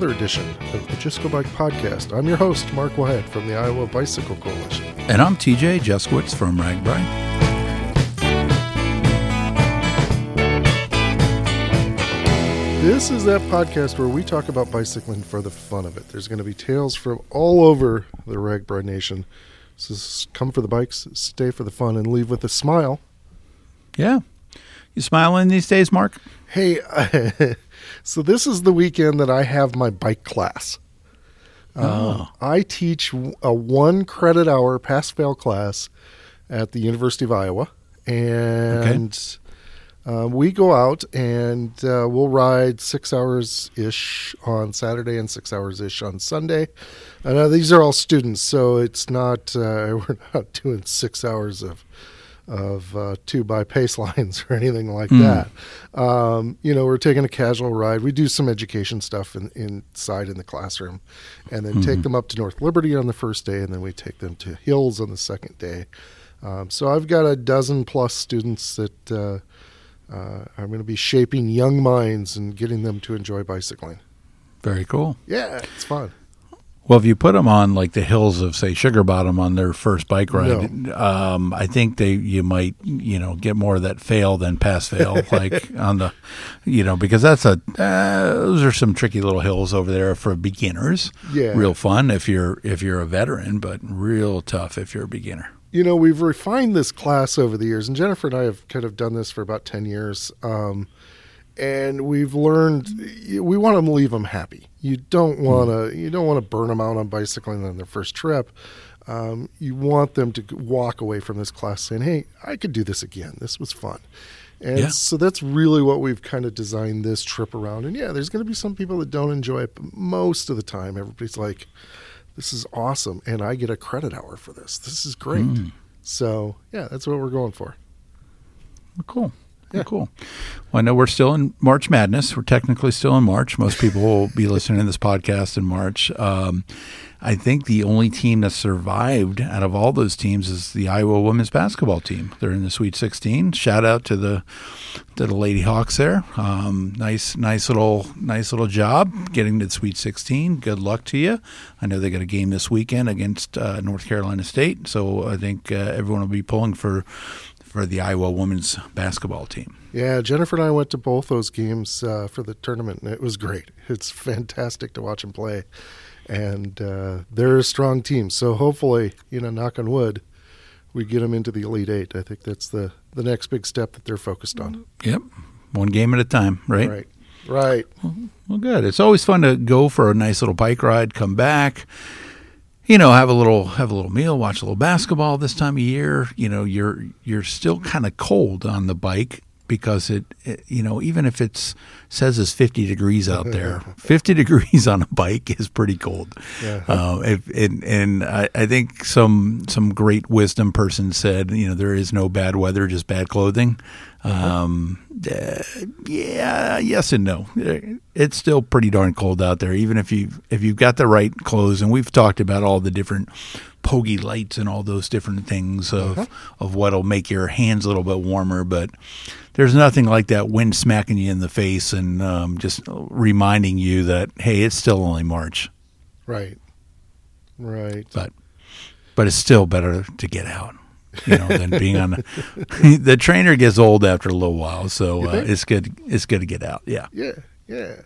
another edition of the Just Go Bike podcast. I'm your host, Mark Wyatt from the Iowa Bicycle Coalition. And I'm TJ Juskiewicz from RAGBRAI. This is that podcast where we talk about bicycling for the fun of it. There's going to be tales from all over the RAGBRAI nation. So come for the bikes, stay for the fun, and leave with a smile. Yeah. You smiling these days, Mark? Hey, so this is the weekend that I have my bike class. Uh, Oh. I teach a one credit hour pass fail class at the University of Iowa, and uh, we go out and uh, we'll ride six hours ish on Saturday and six hours ish on Sunday. And uh, these are all students, so it's not uh, we're not doing six hours of of uh, two by pace lines or anything like that. Um, you know, we're taking a casual ride. We do some education stuff in, inside in the classroom, and then take them up to North Liberty on the first day, and then we take them to Hills on the second day. Um, so I've got a dozen plus students that uh, uh, I'm going to be shaping young minds and getting them to enjoy bicycling. Very cool. Yeah, it's fun. Well, if you put them on like the hills of say Sugar Bottom on their first bike ride, um, I think they you might you know get more of that fail than pass fail like on the you know because that's a uh, those are some tricky little hills over there for beginners. Yeah. real fun if you're if you're a veteran, but real tough if you're a beginner. you know we've refined this class over the years and jennifer and i have kind of done this for about 10 years um, and we've learned we want to leave them happy. You don't want to you don't want to burn them out on bicycling on their first trip. Um, you want them to walk away from this class saying hey i could do this again. This was fun. And Yeah. so that's really what we've kind of designed this trip around. And yeah there's going to be some people that don't enjoy it but most of the time everybody's like this is awesome and i get a credit hour for this. This is great. So yeah that's what we're going for. Well, cool. Yeah. Cool. Well, I know we're still in March Madness. We're technically still in March. Most people will be listening to this podcast in March. Um, I think the only team that survived out of all those teams is the Iowa women's basketball team. They're in the Sweet 16. Shout out to the to the Lady Hawks there. Um, nice, nice little, nice little job getting to the Sweet 16. Good luck to you. I know they got a game this weekend against uh, North Carolina State, so I think uh, everyone will be pulling for for the Iowa women's basketball team. yeah jennifer and i went to both those games uh, for the tournament and it was great. It's fantastic to watch them play. And uh, they're a strong team. So hopefully you know knock on wood we get them into the elite eight. I think that's the the next big step that they're focused on. Yep, one game at a time, right? right. Right. Well, good. It's always fun to go for a nice little bike ride, come back, you know, have a little have a little meal, watch a little basketball this time of year. You know, you're you're still kind of cold on the bike because it, it you know even if it's says it's 50 degrees out there 50 degrees on a bike is pretty cold Yeah. uh, if, and, and I, I think some some great wisdom person said you know there is no bad weather just bad clothing um, uh, yeah yes and no. It's still pretty darn cold out there even if you if you've got the right clothes. And we've talked about all the different pogey lights and all those different things of of what'll make your hands a little bit warmer. But there's nothing like that wind smacking you in the face and um, just reminding you that hey it's still only march. Right. Right. But but it's still better to get out you know than being on the, the trainer gets old after a little while so uh, it's good it's good to get out yeah Yeah, yeah.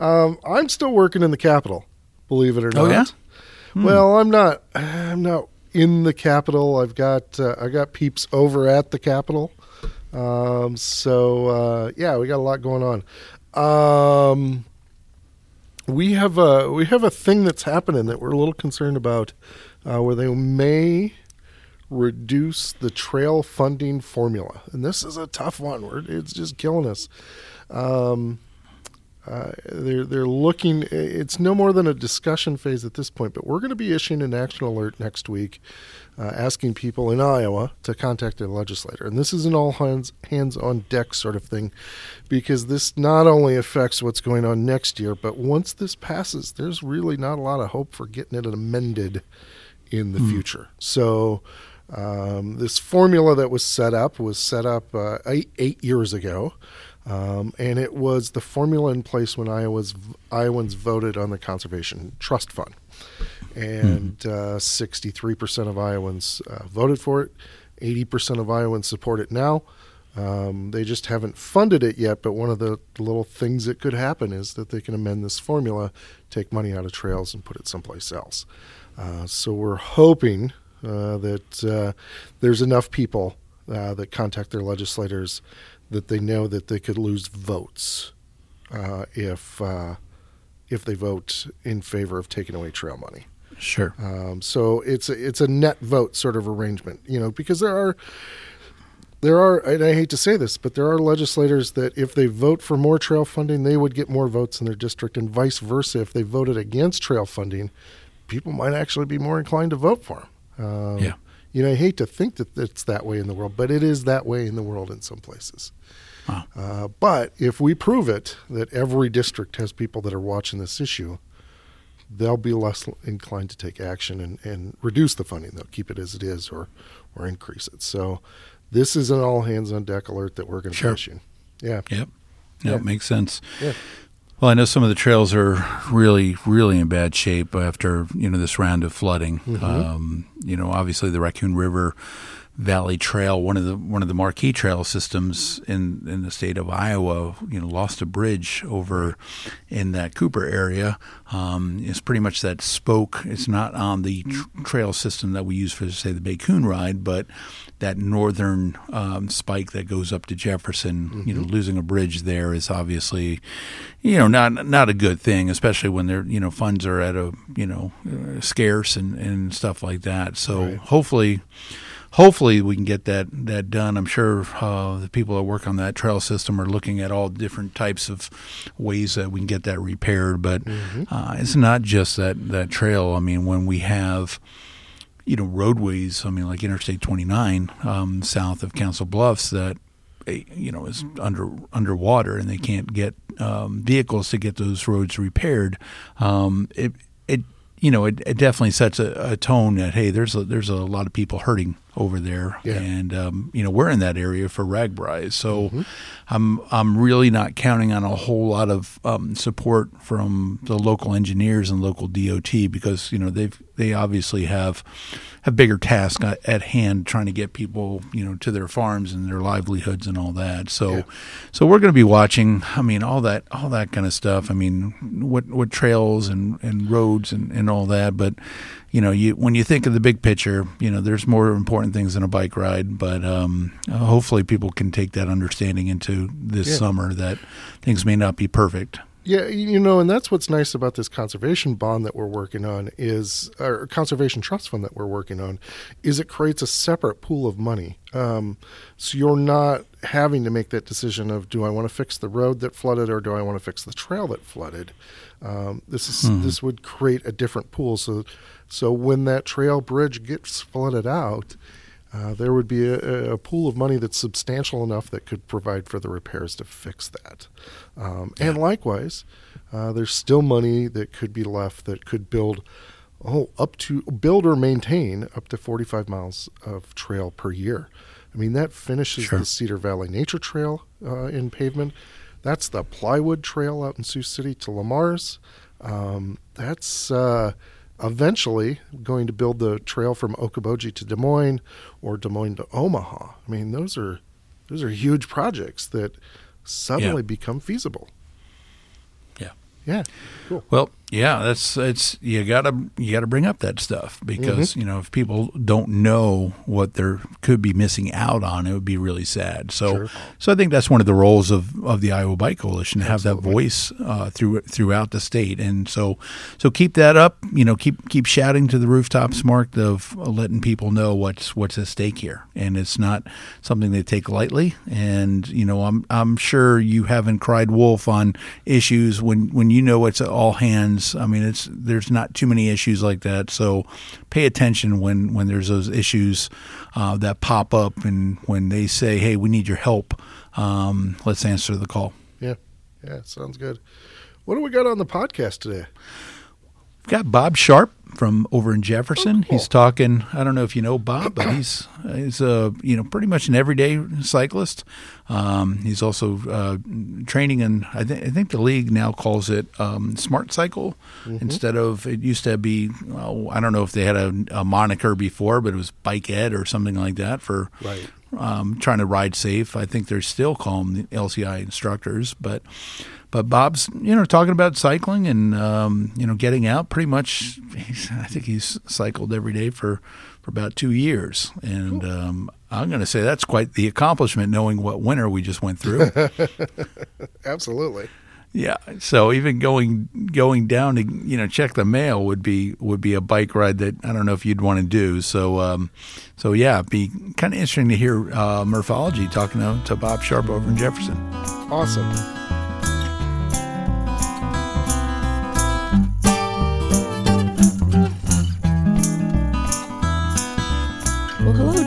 Um, I'm still working in the Capitol, believe it or not. Oh, yeah? Well, I'm not. I'm not in the Capitol. I've got uh, I got peeps over at the Capitol. Um, so uh, yeah, we got a lot going on. Um, we have a we have a thing that's happening that we're a little concerned about, uh, where they may reduce the trail funding formula, and this is a tough one. We're, it's just killing us. Um, uh, they're they're looking. It's no more than a discussion phase at this point, but we're going to be issuing an action alert next week, uh, asking people in Iowa to contact their legislator. And this is an all hands hands on deck sort of thing, because this not only affects what's going on next year, but once this passes, there's really not a lot of hope for getting it amended in the future. So. Um, this formula that was set up was set up uh, eight, eight years ago. Um, and it was the formula in place when Iowa's Iowans voted on the Conservation Trust Fund, and uh, 63% of Iowans uh, voted for it. 80% of Iowans support it now. Um, they just haven't funded it yet, but one of the little things that could happen is that they can amend this formula, take money out of trails, and put it someplace else. Uh, so we're hoping that uh, there's enough people uh, that contact their legislators that they know that they could lose votes uh, if uh, if they vote in favor of taking away trail money. Sure. Um, so it's a, it's a net vote sort of arrangement, you know, because there are there are, and I hate to say this, but there are legislators that if they vote for more trail funding, they would get more votes in their district, and vice versa. If they voted against trail funding, people might actually be more inclined to vote for them. Um, Yeah. You know, I hate to think that it's that way in the world, but it is that way in the world in some places. Wow. Uh, but if we prove it that every district has people that are watching this issue, they'll be less inclined to take action and, and reduce the funding. They'll keep it as it is or or increase it. So this is an all hands on deck alert that we're going to Sure. issuing. Yeah. Yep. Yeah. it makes sense. Yeah. Well, I know some of the trails are really, really in bad shape after you know this round of flooding. Um, you know, obviously the Raccoon River Valley Trail, one of the one of the marquee trail systems in in the state of Iowa, you know, lost a bridge over in that Cooper area. Um, it's pretty much that spoke. It's not on the tr- trail system that we use for say the Bacon ride, but that northern um, spike that goes up to Jefferson. You know, losing a bridge there is obviously, you know, not not a good thing, especially when there you know funds are at a you know uh, scarce and and stuff like that. So Right. hopefully hopefully we can get that that done. I'm sure uh, the people that work on that trail system are looking at all different types of ways that we can get that repaired. But uh, it's not just that that trail. I mean, when we have you know roadways, I mean, like Interstate 29 um, south of Council Bluffs that eh, you know is under underwater and they can't get um, vehicles to get those roads repaired. Um, it it you know it, it definitely sets a, a tone that hey there's a, there's a lot of people hurting over there Yeah. and um, you know we're in that area for RAGBRAI so Mm-hmm. I'm I'm really not counting on a whole lot of um, support from the local engineers and local DOT because you know they've they obviously have have bigger tasks at, at hand trying to get people you know to their farms and their livelihoods and all that so Yeah. so we're going to be watching I mean all that all that kind of stuff I mean what what trails and, and roads and, and all that but you know you when you think of the big picture you know there's more important things than a bike ride but um, hopefully people can take that understanding into this Yeah. summer that things may not be perfect Yeah, you know, and that's what's nice about this conservation bond that we're working on is, or conservation trust fund that we're working on, is it creates a separate pool of money. Um, so you're not having to make that decision of do I want to fix the road that flooded or do I want to fix the trail that flooded. Um, this is this would create a different pool. So, so when that trail bridge gets flooded out, uh, there would be a, a pool of money that's substantial enough that could provide for the repairs to fix that. Um, And likewise, uh, there's still money that could be left that could build, oh, up to build or maintain up to 45 miles of trail per year. I mean, that finishes Sure. the Cedar Valley Nature Trail uh, in pavement. That's the Plywood Trail out in Sioux City to Le Mars. Um, that's uh, eventually going to build the trail from Okoboji to Des Moines or Des Moines to Omaha. I mean, those are those are huge projects that suddenly become feasible. Yeah. Yeah. Cool. Well, yeah, that's it's you gotta you gotta bring up that stuff because Mm-hmm. you know if people don't know what they're could be missing out on, it would be really sad. So, Sure. so I think that's one of the roles of, of the Iowa Bike Coalition to have that voice uh, through throughout the state, and so so keep that up. You know, keep keep shouting to the rooftops, Mark, of letting people know what's what's at stake here, and it's not something they take lightly. And you know, I'm I'm sure you haven't cried wolf on issues when when you know it's all hands. I mean, it's there's not too many issues like that. So pay attention when when there's those issues uh, that pop up, and when they say, "Hey, we need your help," um, let's answer the call. Yeah. Yeah. Sounds good. What do we got on the podcast today? We've got Bob Sharp from over in Jefferson. Oh, cool. He's talking. I don't know if you know Bob, but he's he's a you know pretty much an everyday cyclist. Um, he's also uh, training in. I, th- I think the league now calls it um, Smart Cycle Mm-hmm. instead of it used to be. Well, I don't know if they had a, a moniker before, but it was Bike Ed or something like that for Right. um, trying to ride safe. I think they're still calling the LCI instructors, but but Bob's you know talking about cycling and um, you know getting out. Pretty much, he's, I think he's cycled every day for for about two years, and um, I'm going to say that's quite the accomplishment, knowing what winter we just went through. Absolutely. yeah, so even going going down to you know check the mail would be would be a bike ride that I don't know if you'd want to do. So um, so yeah, it'd be kind of interesting to hear uh, Murphology talking to, to Bob Sharp over in Jefferson. Awesome.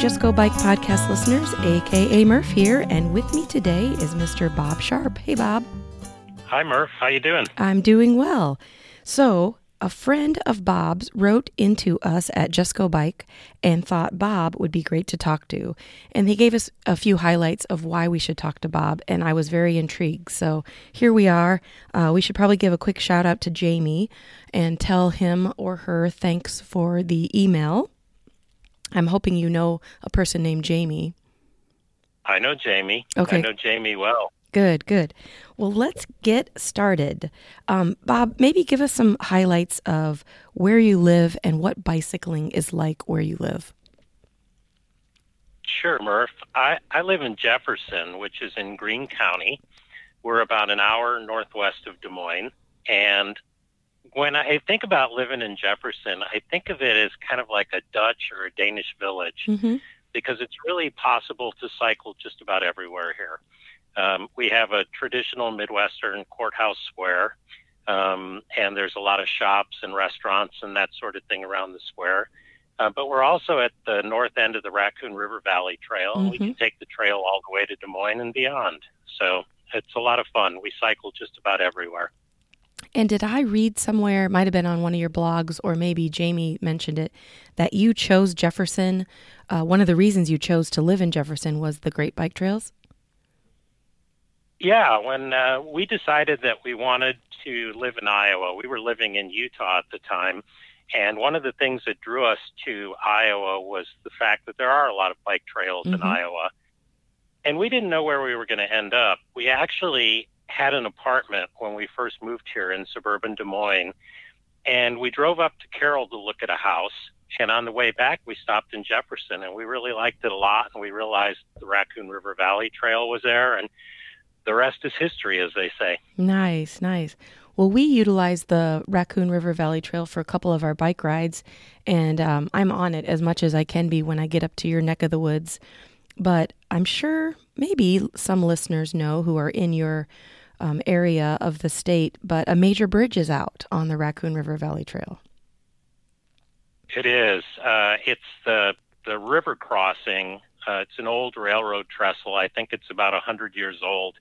Just Go Bike podcast listeners, aka Murph here, and with me today is Mr. Bob Sharp. Hey, Bob. Hi, Murph. How you doing? I'm doing well. So, a friend of Bob's wrote into us at Just Go Bike and thought Bob would be great to talk to. And he gave us a few highlights of why we should talk to Bob, and I was very intrigued. So here we are. Uh, we should probably give a quick shout out to Jamie and tell him or her thanks for the email. I'm hoping you know a person named Jamie. I know Jamie. Okay. I know Jamie well. Good, good. Well, let's get started. Um, Bob, maybe give us some highlights of where you live and what bicycling is like where you live. Sure, Murph. I, I live in Jefferson, which is in Greene County. We're about an hour northwest of Des Moines. And when I think about living in Jefferson, I think of it as kind of like a Dutch or a Danish village Mm-hmm. because it's really possible to cycle just about everywhere here. Um, we have a traditional Midwestern courthouse square, um, and there's a lot of shops and restaurants and that sort of thing around the square. Uh, but we're also at the north end of the Raccoon River Valley Trail, and we can take the trail all the way to Des Moines and beyond. So it's a lot of fun. We cycle just about everywhere. And did I read somewhere, might have been on one of your blogs, or maybe Jamie mentioned it, that you chose Jefferson? Uh, one of the reasons you chose to live in Jefferson was the Great Bike Trails. Yeah, when uh, we decided that we wanted to live in Iowa, we were living in Utah at the time. And one of the things that drew us to Iowa was the fact that there are a lot of bike trails in Mhm. Iowa. And we didn't know where we were going to end up. We actually had an apartment when we first moved here in suburban Des Moines. And we drove up to Carroll to look at a house. And on the way back, we stopped in Jefferson and we really liked it a lot. And we realized the Raccoon River Valley Trail was there. And the rest is history, as they say. Nice, nice. Well, we utilize the Raccoon River Valley Trail for a couple of our bike rides, and um, I'm on it as much as I can be when I get up to your neck of the woods. But I'm sure maybe some listeners know who are in your um, area of the state, but a major bridge is out on the Raccoon River Valley Trail. It is. Uh, it's the the river crossing. Uh, it's an old railroad trestle. I think it's about hundred years old,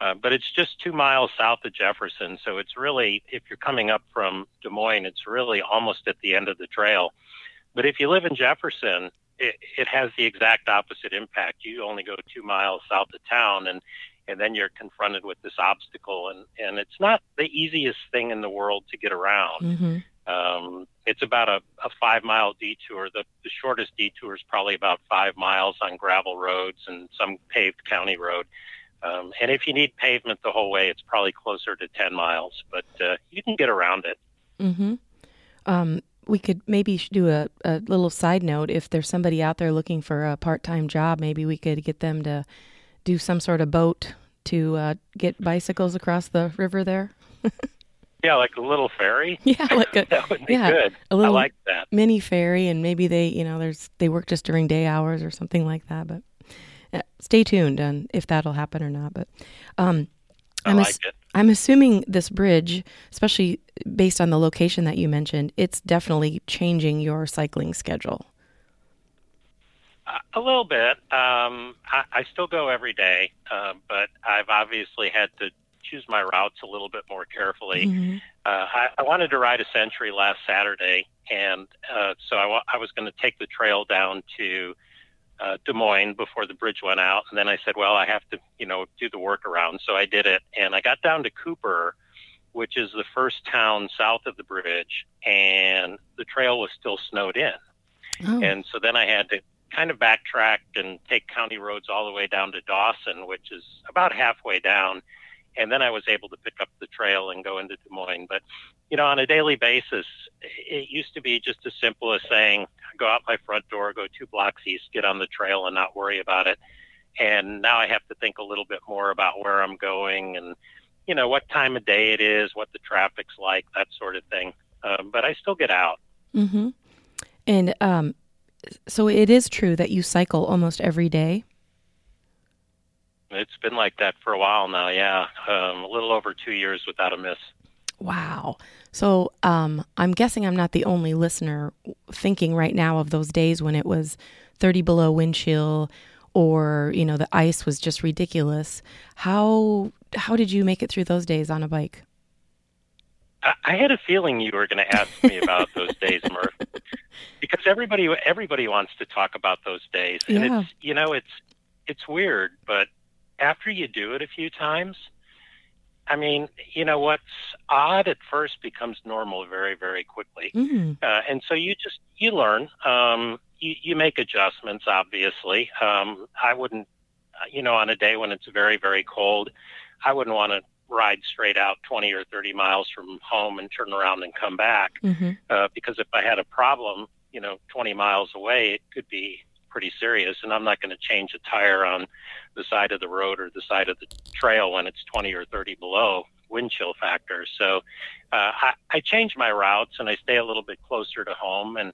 uh, but it's just two miles south of Jefferson. So it's really, if you're coming up from Des Moines, it's really almost at the end of the trail. But if you live in Jefferson, it, it has the exact opposite impact. You only go two miles south of town, and and then you're confronted with this obstacle, and and it's not the easiest thing in the world to get around. Mm-hmm. Um, it's about a, a five mile detour. The, the shortest detour is probably about five miles on gravel roads and some paved county road. Um, and if you need pavement the whole way, it's probably closer to 10 miles, but uh, you can get around it. Mm-hmm. Um, we could maybe do a, a little side note. If there's somebody out there looking for a part time job, maybe we could get them to do some sort of boat to uh, get bicycles across the river there. Yeah, like a little ferry. Yeah, like a that would be yeah, good. a little- I like that. mini ferry, and maybe they, you know, there's they work just during day hours or something like that. But uh, stay tuned on if that'll happen or not. But um, I I'm like ass-. I'm assuming this bridge, especially based on the location that you mentioned, it's definitely changing your cycling schedule. A little bit. Um, I, I still go every day, uh, but I've obviously had to choose my routes a little bit more carefully. Mhm. Uh, I, I wanted to ride a century last Saturday, and uh, so I, I was going to take the trail down to uh, Des Moines before the bridge went out, and then I said, well, I have to, you know, do the workaround. So I did it, and I got down to Cooper, which is the first town south of the bridge, and the trail was still snowed in. Oh. And so then I had to kind of backtrack and take county roads all the way down to Dawson, which is about halfway down. And then I was able to pick up the trail and go into Des Moines. But, you know, on a daily basis, it used to be just as simple as saying, go out my front door, go two blocks east, get on the trail and not worry about it. And now I have to think a little bit more about where I'm going and, you know, what time of day it is, what the traffic's like, that sort of thing. Um, but I still get out. Mm-hmm. And um, so it is true that you cycle almost every day. It's been like that for a while now. Yeah, um, a little over two years without a miss. Wow. So um, I'm guessing I'm not the only listener thinking right now of those days when it was 30 below wind chill or you know the ice was just ridiculous. How how did you make it through those days on a bike? I had a feeling you were going to ask me about those days, Murph, because everybody everybody wants to talk about those days, and yeah. it's you know it's it's weird, but after you do it a few times, I mean, you know what's odd at first becomes normal very very quickly, mm-hmm. uh, and so you just you learn, um, you you make adjustments. Obviously, um, I wouldn't, you know, on a day when it's very very cold, I wouldn't want to ride straight out 20 or 30 miles from home and turn around and come back. Mm-hmm. Uh, because if I had a problem, you know, 20 miles away, it could be pretty serious. And I'm not going to change a tire on the side of the road or the side of the trail when it's 20 or 30 below wind chill factor. So uh, I, I change my routes and I stay a little bit closer to home. And,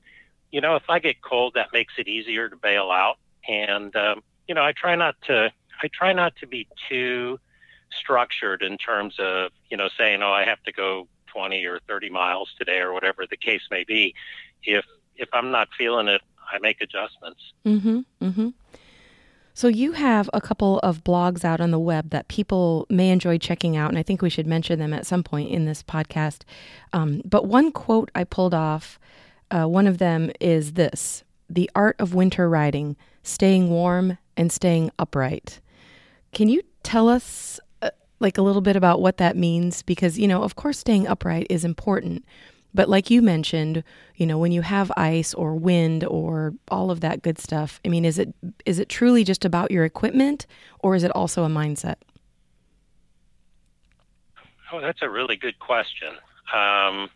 you know, if I get cold, that makes it easier to bail out. And, um, you know, I try not to, I try not to be too, structured in terms of you know saying oh I have to go 20 or 30 miles today or whatever the case may be. If if I'm not feeling it, I make adjustments. Mm-hmm. Mm-hmm. So you have a couple of blogs out on the web that people may enjoy checking out, and I think we should mention them at some point in this podcast. Um, but one quote I pulled off, uh, one of them is this: "The art of winter riding: staying warm and staying upright." Can you tell us like a little bit about what that means because you know of course staying upright is important but like you mentioned you know when you have ice or wind or all of that good stuff i mean is it is it truly just about your equipment or is it also a mindset oh that's a really good question um,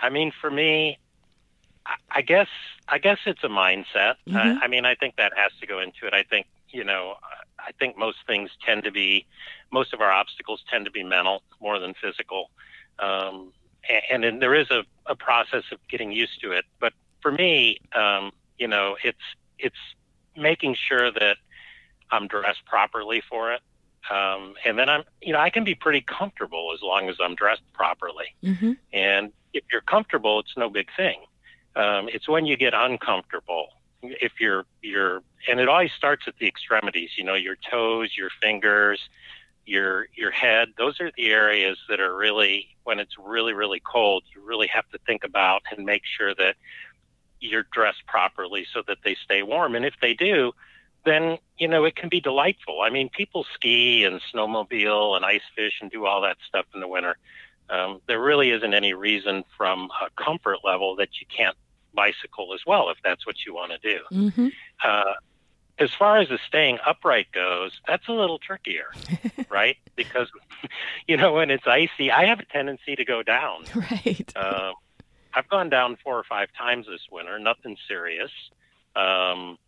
i mean for me I guess I guess it's a mindset. Mm-hmm. I, I mean, I think that has to go into it. I think you know, I think most things tend to be, most of our obstacles tend to be mental more than physical. Um, and, and there is a, a process of getting used to it. But for me, um, you know, it's, it's making sure that I'm dressed properly for it. Um, and then I'm, you know, I can be pretty comfortable as long as I'm dressed properly. Mm-hmm. And if you're comfortable, it's no big thing. Um, it's when you get uncomfortable if you're you're and it always starts at the extremities you know your toes your fingers your your head. Those are the areas that are really when it's really really cold you really have to think about and make sure that you're dressed properly so that they stay warm. And if they do then you know it can be delightful. I mean people ski and snowmobile and ice fish and do all that stuff in the winter. Um, there really isn't any reason from a comfort level that you can't bicycle as well if that's what you want to do. Mm-hmm. Uh, as far as the staying upright goes, that's a little trickier, right? Because, you know, when it's icy, I have a tendency to go down. Right. Uh, I've gone down four or five times this winter, nothing serious. Um,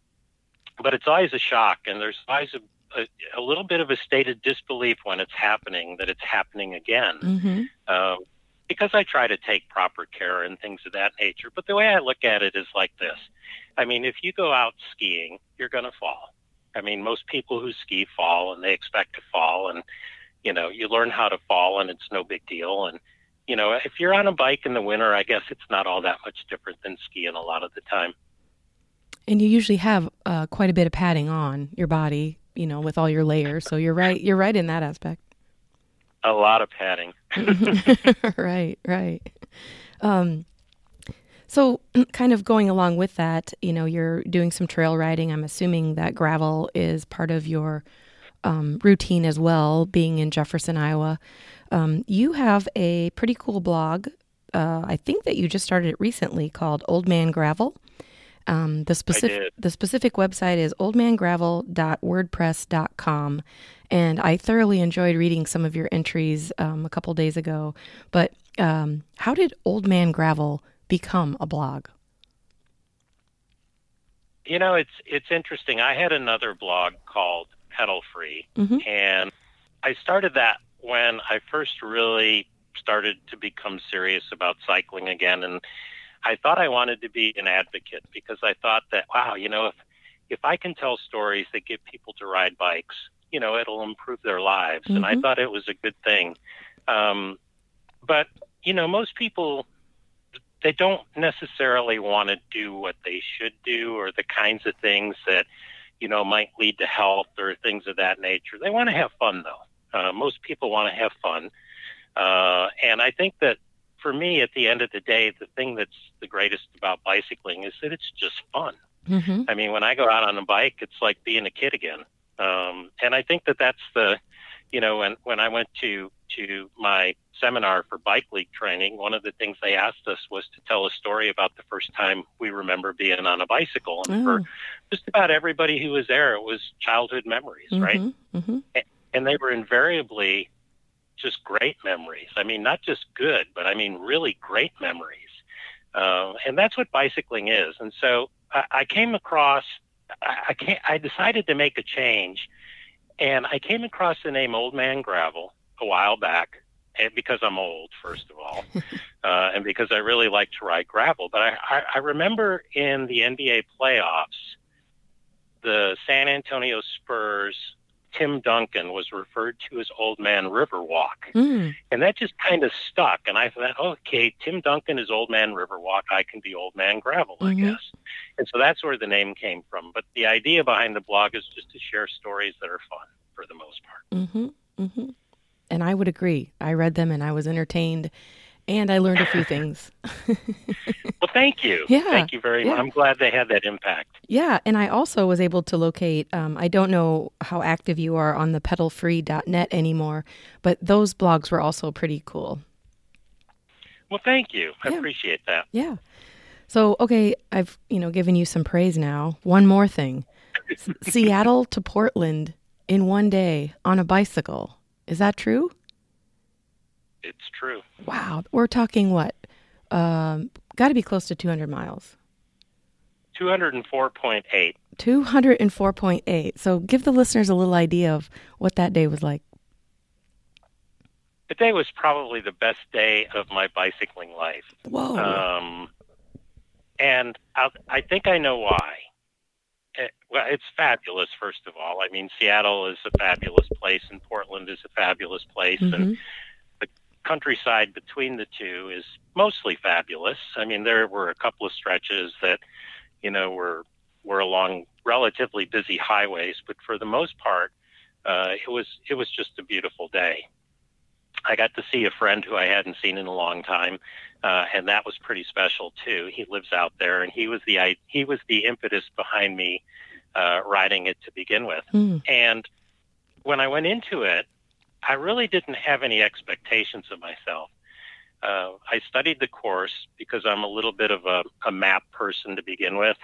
but it's always a shock, and there's always a, a, a, little bit of a state of disbelief when it's happening that it's happening again. Mm-hmm. Uh, because I try to take proper care and things of that nature. But the way I look at it is like this. I mean, if you go out skiing, you're going to fall. I mean, most people who ski fall and they expect to fall and you know, you learn how to fall and it's no big deal and you know, if you're on a bike in the winter, I guess it's not all that much different than skiing a lot of the time. And you usually have uh, quite a bit of padding on your body, you know, with all your layers. So you're right. You're right in that aspect. A lot of padding. right, right. Um, So, kind of going along with that, you know, you're doing some trail riding. I'm assuming that gravel is part of your um, routine as well, being in Jefferson, Iowa. Um, you have a pretty cool blog. Uh, I think that you just started it recently called Old Man Gravel. Um, the specific the specific website is oldmangravel.wordpress.com, and I thoroughly enjoyed reading some of your entries um, a couple days ago. But um, how did Old Man Gravel become a blog? You know, it's it's interesting. I had another blog called Pedal Free, mm-hmm. and I started that when I first really started to become serious about cycling again, and I thought I wanted to be an advocate because I thought that wow, you know, if if I can tell stories that get people to ride bikes, you know, it'll improve their lives, mm-hmm. and I mm-hmm. thought it was a good thing. Um, but you know, most people they don't necessarily want to do what they should do or the kinds of things that you know might lead to health or things of that nature. They want to have fun though. Uh, most people want to have fun, uh, and I think that for me, at the end of the day, the thing that's the greatest about bicycling is that it's just fun. Mm-hmm. I mean, when I go out on a bike, it's like being a kid again. Um, and I think that that's the, you know, when when I went to to my seminar for bike league training, one of the things they asked us was to tell a story about the first time we remember being on a bicycle. And oh. for just about everybody who was there, it was childhood memories, mm-hmm. right? Mm-hmm. And they were invariably just great memories. I mean, not just good, but I mean really great memories. Uh, and that's what bicycling is. And so I, I came across, I, I, can't, I decided to make a change, and I came across the name Old Man Gravel a while back. And because I'm old, first of all, uh, and because I really like to ride gravel. But I, I, I remember in the NBA playoffs, the San Antonio Spurs Tim Duncan was referred to as Old Man Riverwalk. Mm. And that just kind of stuck. And I thought, okay, Tim Duncan is Old Man Riverwalk. I can be Old Man Gravel, mm-hmm. I guess. And so that's where the name came from. But the idea behind the blog is just to share stories that are fun for the most part. Mm-hmm. Mm-hmm. And I would agree. I read them and I was entertained and I learned a few things. well, thank you. Yeah. Thank you very yeah. much. I'm glad they had that impact. Yeah. And I also was able to locate, um, I don't know how active you are on the pedalfree.net anymore, but those blogs were also pretty cool. Well, thank you. I yeah. appreciate that. Yeah. So, okay, I've, you know, given you some praise now. One more thing. Seattle to Portland in one day on a bicycle. Is that true? It's true. Wow. We're talking what? Um, Got to be close to 200 miles. 204.8. 204.8. So give the listeners a little idea of what that day was like. The day was probably the best day of my bicycling life. Whoa. Um, and I'll, I think I know why. It, eh, well, it's fabulous, first of all. I mean, Seattle is a fabulous place, and Portland is a fabulous place. Mm-hmm. And countryside between the two is mostly fabulous. I mean, there were a couple of stretches that, you know, were were along relatively busy highways, but for the most part, uh, it was it was just a beautiful day. I got to see a friend who I hadn't seen in a long time, uh, and that was pretty special too. He lives out there, and he was the I, he was the impetus behind me uh, riding it to begin with. Mm. And when I went into it, I really didn't have any expectations of myself. Uh, I studied the course because I'm a little bit of a, a map person to begin with,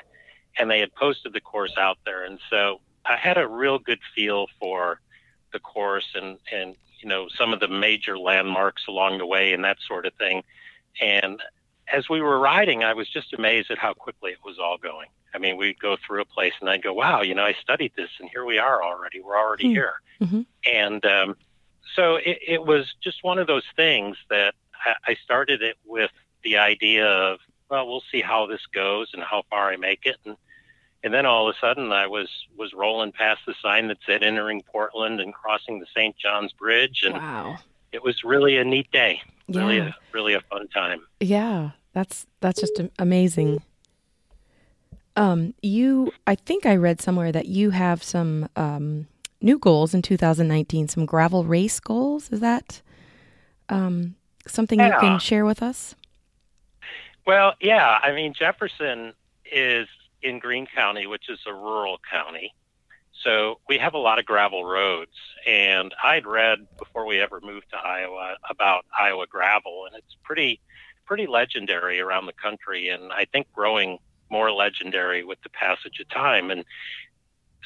and they had posted the course out there, and so I had a real good feel for the course and and you know some of the major landmarks along the way and that sort of thing. And as we were riding, I was just amazed at how quickly it was all going. I mean, we'd go through a place and I'd go, "Wow, you know, I studied this, and here we are already. We're already mm-hmm. here." Mm-hmm. And um, so it, it was just one of those things that I started it with the idea of, well, we'll see how this goes and how far I make it, and and then all of a sudden I was was rolling past the sign that said entering Portland and crossing the St. John's Bridge, and wow. it was really a neat day, yeah. really a, really a fun time. Yeah, that's that's just amazing. Um, you, I think I read somewhere that you have some um, new goals in 2019, some gravel race goals. Is that um, something yeah. you can share with us? Well, yeah. I mean, Jefferson is in Greene County, which is a rural county. So we have a lot of gravel roads. And I'd read before we ever moved to Iowa about Iowa gravel, and it's pretty, pretty legendary around the country. And I think growing more legendary with the passage of time. And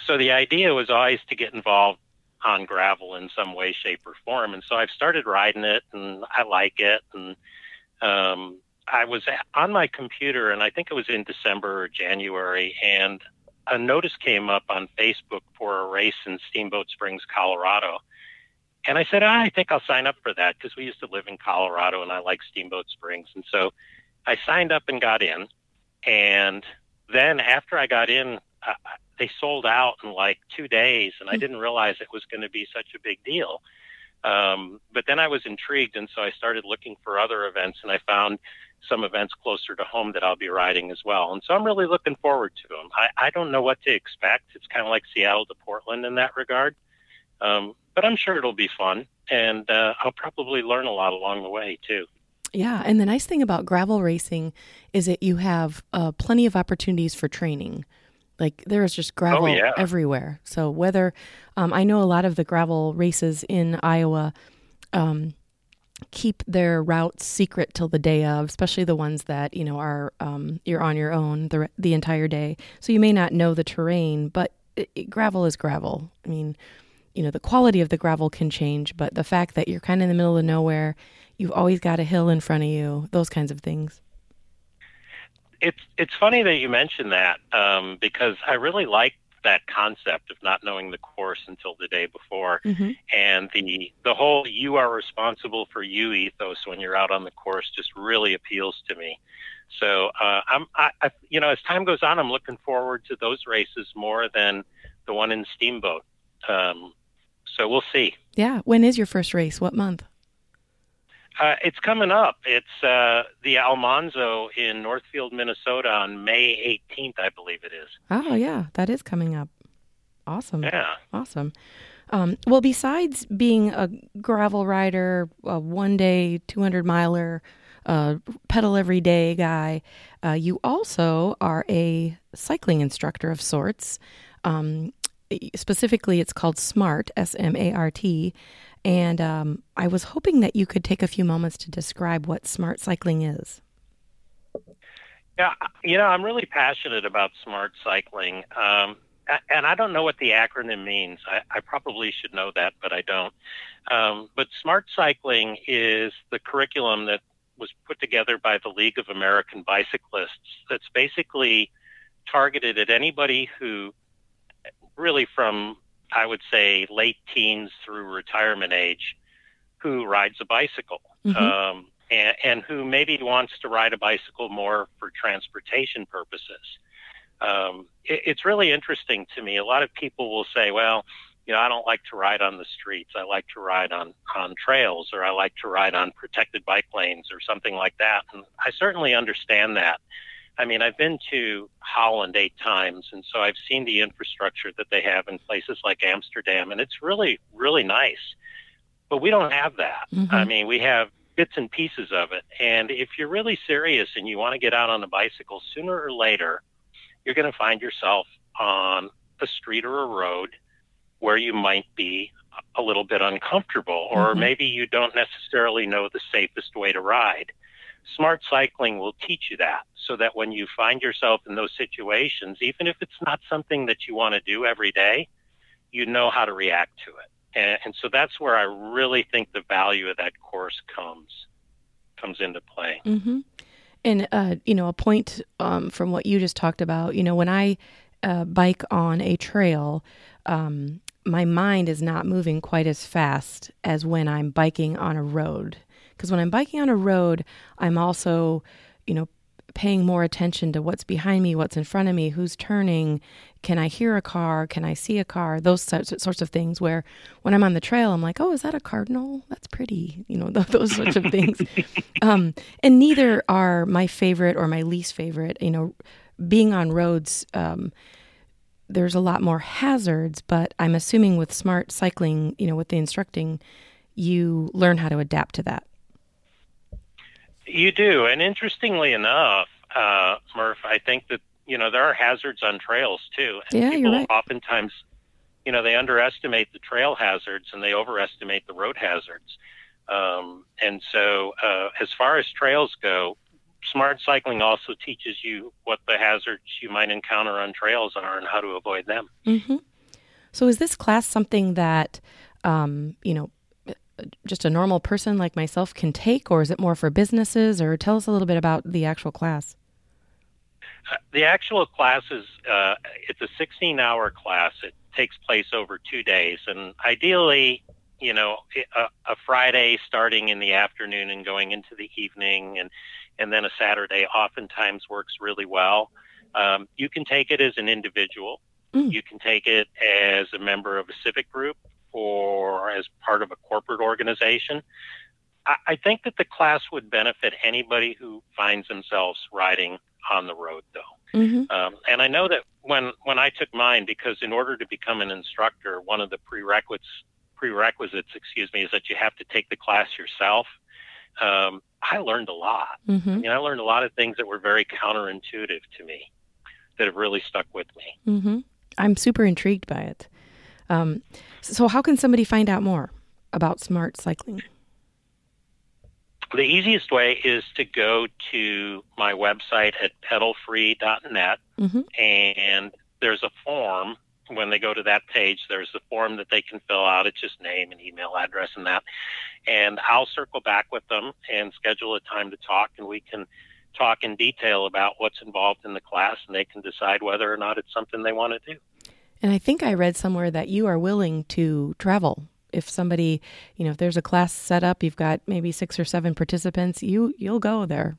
so the idea was always to get involved on gravel in some way, shape, or form. And so I've started riding it, and I like it. And um, I was on my computer, and I think it was in December or January, and a notice came up on Facebook for a race in Steamboat Springs, Colorado. And I said, ah, I think I'll sign up for that because we used to live in Colorado and I like Steamboat Springs. And so I signed up and got in. And then after I got in, they sold out in like two days, and I hmm. didn't realize it was going to be such a big deal. Um, but then I was intrigued, and so I started looking for other events, and I found some events closer to home that I'll be riding as well. And so I'm really looking forward to them. I, I don't know what to expect. It's kind of like Seattle to Portland in that regard, um, but I'm sure it'll be fun, and uh, I'll probably learn a lot along the way too. Yeah, and the nice thing about gravel racing is that you have uh, plenty of opportunities for training. Like there is just gravel oh, yeah. everywhere. So whether um, I know a lot of the gravel races in Iowa um, keep their routes secret till the day of, especially the ones that you know are um, you're on your own the the entire day. So you may not know the terrain, but it, it, gravel is gravel. I mean, you know the quality of the gravel can change, but the fact that you're kind of in the middle of nowhere, you've always got a hill in front of you. Those kinds of things it's it's funny that you mentioned that um, because I really like that concept of not knowing the course until the day before, mm-hmm. and the the whole "you are responsible for you" ethos when you're out on the course just really appeals to me. So uh, I'm, I, I, you know, as time goes on, I'm looking forward to those races more than the one in Steamboat. Um, so we'll see. Yeah. When is your first race? What month? Uh, it's coming up. It's uh, the Almanzo in Northfield, Minnesota on May 18th, I believe it is. Oh, yeah, that is coming up. Awesome. Yeah. Awesome. Um, well, besides being a gravel rider, a one day, 200 miler, uh, pedal every day guy, uh, you also are a cycling instructor of sorts. Um, specifically, it's called SMART, S M A R T. And um, I was hoping that you could take a few moments to describe what smart cycling is. Yeah, you know, I'm really passionate about smart cycling. Um, and I don't know what the acronym means. I, I probably should know that, but I don't. Um, but smart cycling is the curriculum that was put together by the League of American Bicyclists that's basically targeted at anybody who really from I would say late teens through retirement age who rides a bicycle mm-hmm. um, and, and, who maybe wants to ride a bicycle more for transportation purposes. Um, it, it's really interesting to me. A lot of people will say, well, you know, I don't like to ride on the streets. I like to ride on, on trails or I like to ride on protected bike lanes or something like that. And I certainly understand that. I mean, I've been to Holland eight times, and so I've seen the infrastructure that they have in places like Amsterdam, and it's really, really nice. But we don't have that. Mm-hmm. I mean, we have bits and pieces of it. And if you're really serious and you want to get out on a bicycle, sooner or later, you're going to find yourself on a street or a road where you might be a little bit uncomfortable, or mm-hmm. maybe you don't necessarily know the safest way to ride. Smart cycling will teach you that so that when you find yourself in those situations, even if it's not something that you want to do every day, you know how to react to it. And, and so that's where I really think the value of that course comes comes into play. Mm-hmm. And uh, you know, a point um, from what you just talked about, you know, when I uh, bike on a trail, um, my mind is not moving quite as fast as when I'm biking on a road. Because when I'm biking on a road, I'm also, you know, paying more attention to what's behind me, what's in front of me, who's turning, can I hear a car, can I see a car, those sorts of things. Where when I'm on the trail, I'm like, oh, is that a cardinal? That's pretty, you know, those sorts of things. Um, and neither are my favorite or my least favorite. You know, being on roads, um, there's a lot more hazards, but I'm assuming with smart cycling, you know, with the instructing, you learn how to adapt to that. You do, and interestingly enough, uh, Murph, I think that you know there are hazards on trails too. And yeah, people you're right. Oftentimes, you know, they underestimate the trail hazards and they overestimate the road hazards. Um, and so, uh, as far as trails go, smart cycling also teaches you what the hazards you might encounter on trails are and how to avoid them. Mm-hmm. So, is this class something that, um, you know, just a normal person like myself can take, or is it more for businesses? Or tell us a little bit about the actual class. Uh, the actual class is uh, it's a 16-hour class. It takes place over two days, and ideally, you know, a, a Friday starting in the afternoon and going into the evening, and and then a Saturday oftentimes works really well. Um, you can take it as an individual. Mm. You can take it as a member of a civic group or as part of a corporate organization. I, I think that the class would benefit anybody who finds themselves riding on the road, though. Mm-hmm. Um, and I know that when when I took mine, because in order to become an instructor, one of the prerequisites prerequisites, excuse me, is that you have to take the class yourself. Um, I learned a lot. Mm-hmm. I mean, I learned a lot of things that were very counterintuitive to me that have really stuck with me. Mm-hmm. I'm super intrigued by it. Um, so, how can somebody find out more about smart cycling? The easiest way is to go to my website at pedalfree.net, mm-hmm. and there's a form. When they go to that page, there's a form that they can fill out. It's just name and email address and that. And I'll circle back with them and schedule a time to talk, and we can talk in detail about what's involved in the class, and they can decide whether or not it's something they want to do. And I think I read somewhere that you are willing to travel. If somebody, you know, if there's a class set up, you've got maybe six or seven participants, you you'll go there.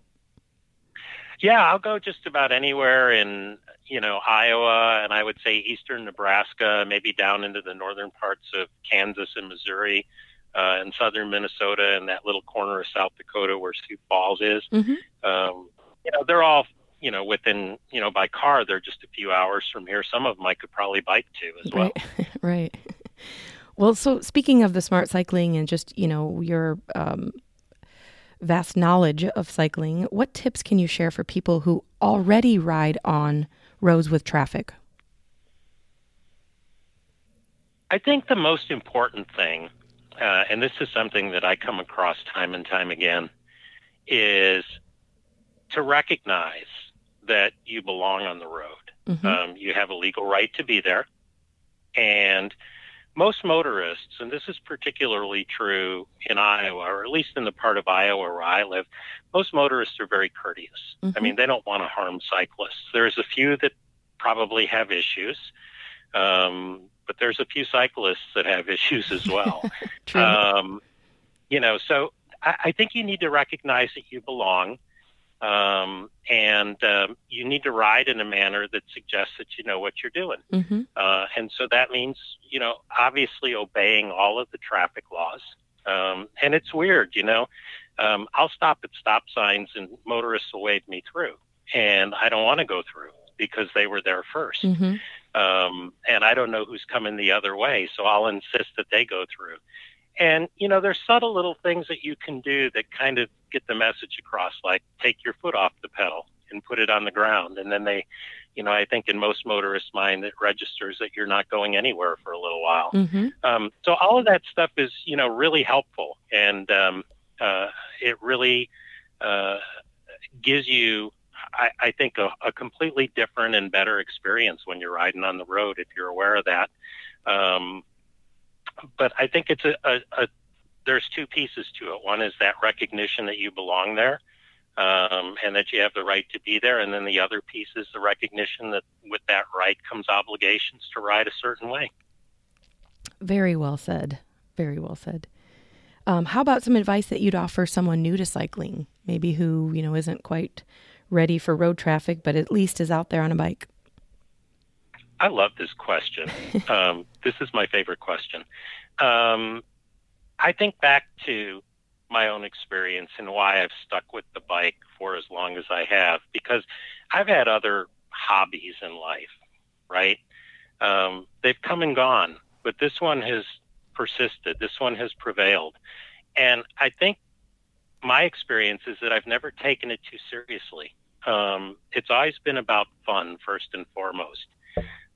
Yeah, I'll go just about anywhere in, you know, Iowa and I would say eastern Nebraska, maybe down into the northern parts of Kansas and Missouri, uh, and southern Minnesota and that little corner of South Dakota where Sioux Falls is. Mm-hmm. Um, you know, they're all you know, within, you know, by car, they're just a few hours from here. Some of them I could probably bike to as well. Right. right. Well, so speaking of the smart cycling and just, you know, your um, vast knowledge of cycling, what tips can you share for people who already ride on roads with traffic? I think the most important thing, uh, and this is something that I come across time and time again, is to recognize that you belong on the road. Mm-hmm. Um, you have a legal right to be there. And most motorists, and this is particularly true in Iowa, or at least in the part of Iowa where I live, most motorists are very courteous. Mm-hmm. I mean, they don't want to harm cyclists. There's a few that probably have issues, um, but there's a few cyclists that have issues as well. um, you know, so I, I think you need to recognize that you belong. Um, and um, you need to ride in a manner that suggests that you know what you're doing. Mm-hmm. Uh, and so that means, you know, obviously obeying all of the traffic laws. Um, and it's weird, you know, um, I'll stop at stop signs and motorists will wave me through, and I don't want to go through because they were there 1st mm-hmm. Um, and I don't know who's coming the other way, so I'll insist that they go through. And, you know, there's subtle little things that you can do that kind of get the message across, like take your foot off the pedal and put it on the ground. And then they, you know, I think in most motorists' mind, it registers that you're not going anywhere for a little while. Mm-hmm. Um, so all of that stuff is, you know, really helpful. And um, uh, it really uh, gives you, I, I think, a, a, completely different and better experience when you're riding on the road if you're aware of that. Um, but I think it's a, a, a, there's two pieces to it. One is that recognition that you belong there, um, and that you have the right to be there, and then the other piece is the recognition that with that right comes obligations to ride a certain way. Very well said. Very well said. Um, how about some advice that you'd offer someone new to cycling, maybe who you know isn't quite ready for road traffic, but at least is out there on a bike? I love this question. um, this is my favorite question. Um, I think back to my own experience and why I've stuck with the bike for as long as I have, because I've had other hobbies in life, right? Um, they've come and gone, but this one has persisted. This one has prevailed. And I think my experience is that I've never taken it too seriously. Um, it's always been about fun first and foremost.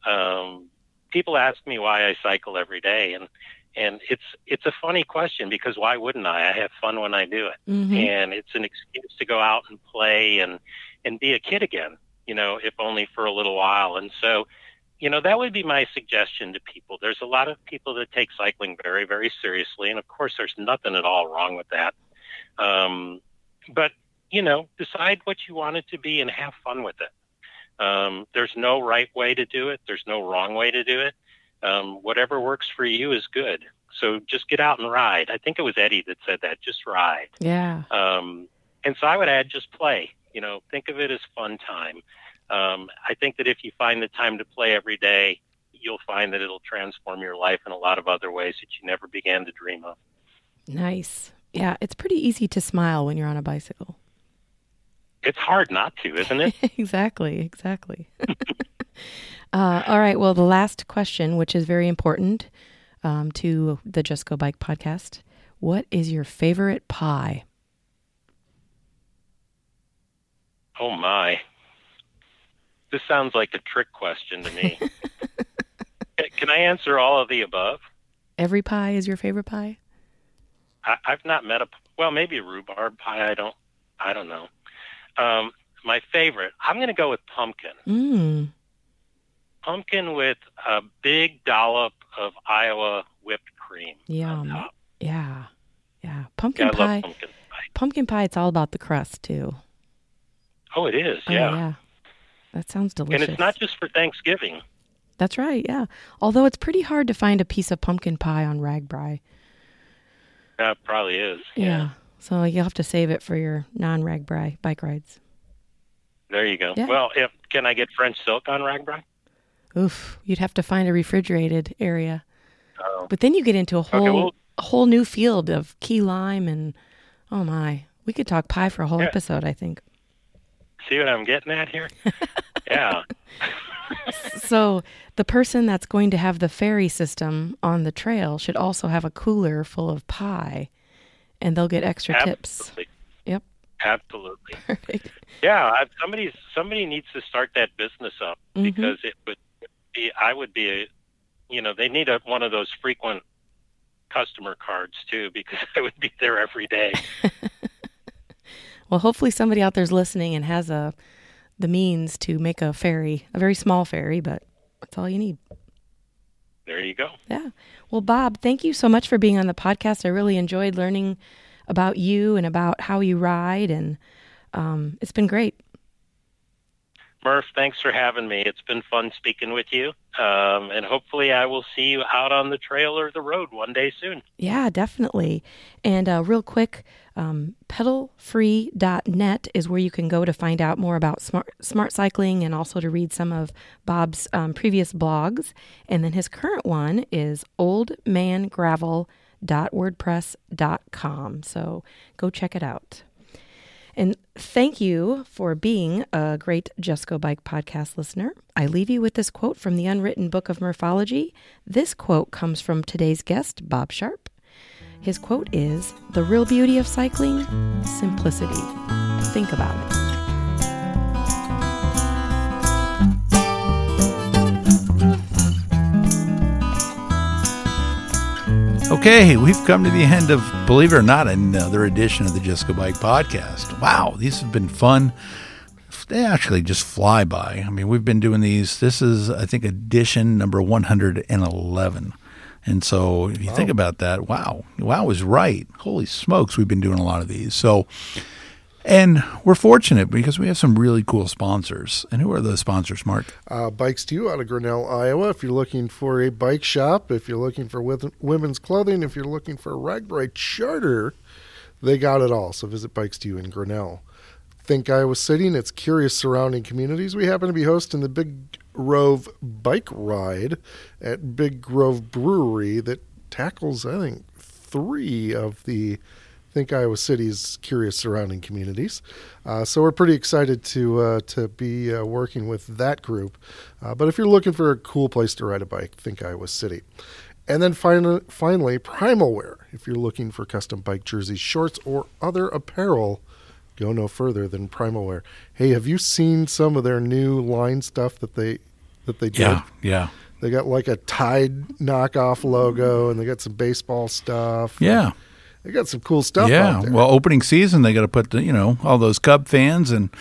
Um, people ask me why I cycle every day, and and it's it's a funny question because why wouldn't I? I have fun when I do it, Mhm. and it's an excuse to go out and play and and be a kid again. You know, if only for a little while. And so, you know, that would be my suggestion to people. There's a lot of people that take cycling very very seriously, and of course, there's nothing at all wrong with that. Um, but you know, decide what you want it to be and have fun with it. Um, there's no right way to do it. There's no wrong way to do it. Um, whatever works for you is good. So just get out and ride. I think it was Eddie that said that. Just ride. Yeah. Um, and so I would add just play. You know, think of it as fun time. Um, I think that if you find the time to play every day, you'll find that it'll transform your life in a lot of other ways that you never began to dream of. Nice. Yeah, it's pretty easy to smile when you're on a bicycle. It's hard not to, isn't it? exactly, exactly. uh, all right. Well, the last question, which is very important um, to the Just Go Bike podcast. What is your favorite pie? Oh my. This sounds like a trick question to me. Can I answer all of the above? Every pie is your favorite pie? I, I've not met a well, maybe a rhubarb pie. I don't. I don't know. Um, my favorite. I'm going to go with pumpkin. Mm. Pumpkin with a big dollop of Iowa whipped cream on Yum. top. Yeah. Yeah. Yeah, Pumpkin I pie. love pumpkin pie. Pumpkin pie, it's all about the crust, too. Oh, it is. Oh, Yeah. yeah. That sounds delicious. and it's not just for Thanksgiving. That's right. Yeah. Although it's pretty hard to find a piece of pumpkin pie on RAGBRAI. Yeah, probably is. Yeah. So you'll have to save it for your non RAGBRAI bike rides. There you go. Yeah. Well, if can I get French silk on RAGBRAI? Oof. You'd have to find a refrigerated area. Oh. But then you get into a whole well- a whole new field of key lime and oh my. We could talk pie for a whole Yeah. episode, I think. See what I'm getting at here? yeah. So the person that's going to have the ferry system on the trail should also have a cooler full of pie and they'll get extra tips. Yep. Absolutely. Perfect. Yeah, I, somebody somebody needs to start that business up Mhm. because it would be I would be a you know they need a, one of those frequent customer cards too because I would be there every day. Well, hopefully somebody out there's listening and has a the means to make a ferry, a very small ferry, but that's all you need. There you go. Yeah. Well, Bob, thank you so much for being on the podcast. I really enjoyed learning about you and about how you ride, and um, it's been great. Murph, thanks for having me. It's been fun speaking with you, um, and hopefully I will see you out on the trail or the road one day soon. Yeah, definitely. And uh, real quick, um, pedalfree.net is where you can go to find out more about smart, smart cycling and also to read some of Bob's um, previous blogs. And then his current one is oldmangravel.wordpress.com. So go check it out. And thank you for being a great Just Bike podcast listener. I leave you with this quote from the Unwritten Book of Murphology. This quote comes from today's guest, Bob Sharp. His quote is The real beauty of cycling, simplicity. Think about it. Okay, we've come to the end of, believe it or not, another edition of the Go Bike podcast. Wow, these have been fun. They actually just fly by. I mean, we've been doing these. This is, I think, edition number 111. And so if you think about that, wow, wow is right. Holy smokes, we've been doing a lot of these. So, and we're fortunate because we have some really cool sponsors. And who are those sponsors, Mark? Uh, Bikes to You out of Grinnell, Iowa. If you're looking for a bike shop, if you're looking for with- women's clothing, if you're looking for a rag RAGBRAI charter, they got it all. So visit Bikes to You in Grinnell. Think Iowa City and its curious surrounding communities. We happen to be hosting the Big Grove Bike Ride at Big Grove Brewery that tackles, I think, three of the Think Iowa City's curious surrounding communities. Uh, so we're pretty excited to uh, to be uh, working with that group. Uh, but if you're looking for a cool place to ride a bike, think Iowa City. And then finally, finally, Primal Wear. If you're looking for custom bike jerseys, shorts, or other apparel, go no further than Primal Wear. Hey, have you seen some of their new line stuff that they that they did? Yeah, yeah, They got like a Tide knockoff logo, and they got some baseball stuff. yeah. They got some cool stuff. Yeah, out there. well, opening season they got to put the, you know all those Cub fans and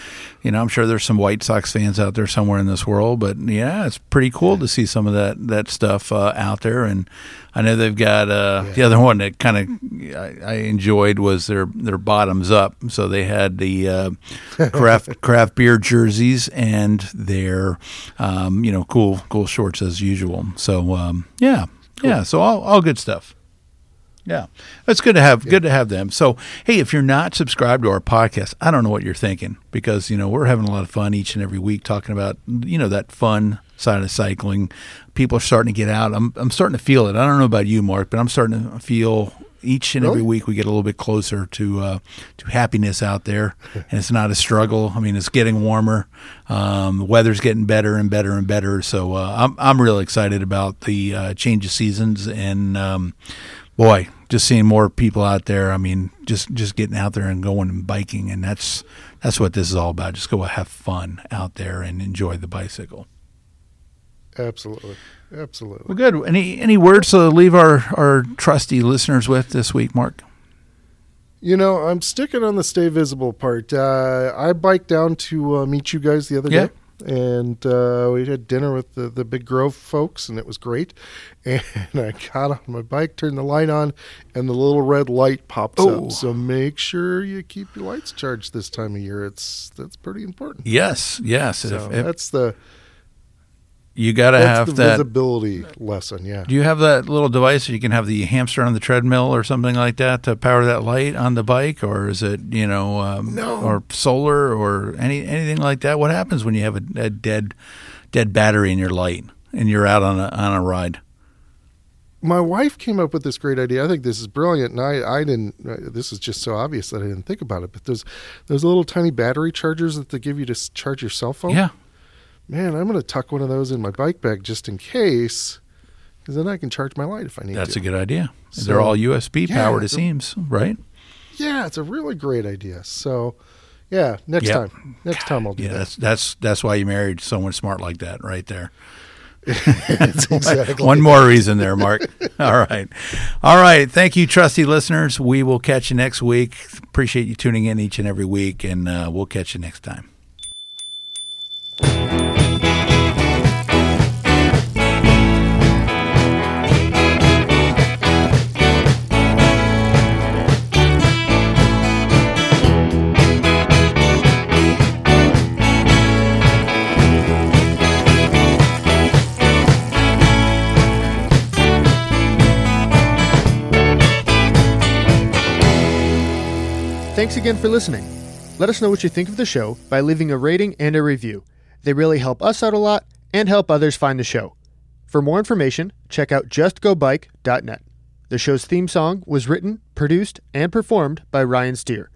you know I'm sure there's some White Sox fans out there somewhere in this world, but yeah, it's pretty cool to see some of that that stuff uh, out there. And I know they've got uh, the other one that kind of I, I enjoyed was their their bottoms up. So they had the uh, craft craft beer jerseys and their um, you know cool cool shorts as usual. So um, yeah, yeah, so all all good stuff. Yeah, it's good to have good to have them. So, hey, if you're not subscribed to our podcast, I don't know what you're thinking because you know we're having a lot of fun each and every week talking about you know that fun side of cycling. People are starting to get out. I'm I'm starting to feel it. I don't know about you, Mark, but I'm starting to feel each and every week we get a little bit closer to uh, to happiness out there, and it's not a struggle. I mean, it's getting warmer. Um, the weather's getting better and better and better. So uh, I'm I'm really excited about the uh, change of seasons and. Um, boy, just seeing more people out there. I mean, just just getting out there and going and biking, and that's that's what this is all about. Just go have fun out there and enjoy the bicycle. absolutely, absolutely. Well, good. Any any words to leave our our trusty listeners with this week, Mark? You know, I'm sticking on the stay visible part. Uh, I biked down to uh, meet you guys the other Yeah. day, and uh, we had dinner with the, the Big Grove folks, and it was great. And I got on my bike, turned the light on, and the little red light pops Oh. up. So make sure you keep your lights charged this time of year. It's that's pretty important. Yes, yes. So if, if that's the you got to that's have the that. visibility lesson. Yeah. Do you have that little device you can have the hamster on the treadmill or something like that to power that light on the bike, or is it you know, um, No. or solar or any anything like that? What happens when you have a, a dead dead battery in your light and you're out on a on a ride? my wife came up with this great idea. I think this is brilliant, and I, I didn't. Uh, this is just so obvious that I didn't think about it. But there's those little tiny battery chargers that they give you to charge your cell phone. Yeah, man, I'm going to tuck one of those in my bike bag just in case, because then I can charge my light if I need that's to. That's a good idea. So- They're all USB Yeah, powered, it seems, right? yeah, it's a really great idea. So, yeah, next Yeah. time, next time I'll do Yeah, that. that's that's that's why you married someone smart like that, right there. That's exactly One more reason there, Mark. All right. All right. Thank you, trusty listeners. We will catch you next week. Appreciate you tuning in each and every week, and uh, we'll catch you next time. Thanks again for listening. Let us know what you think of the show by leaving a rating and a review. They really help us out a lot and help others find the show. For more information, check out justgobike.net. The show's theme song was written, produced, and performed by Ryan Steer.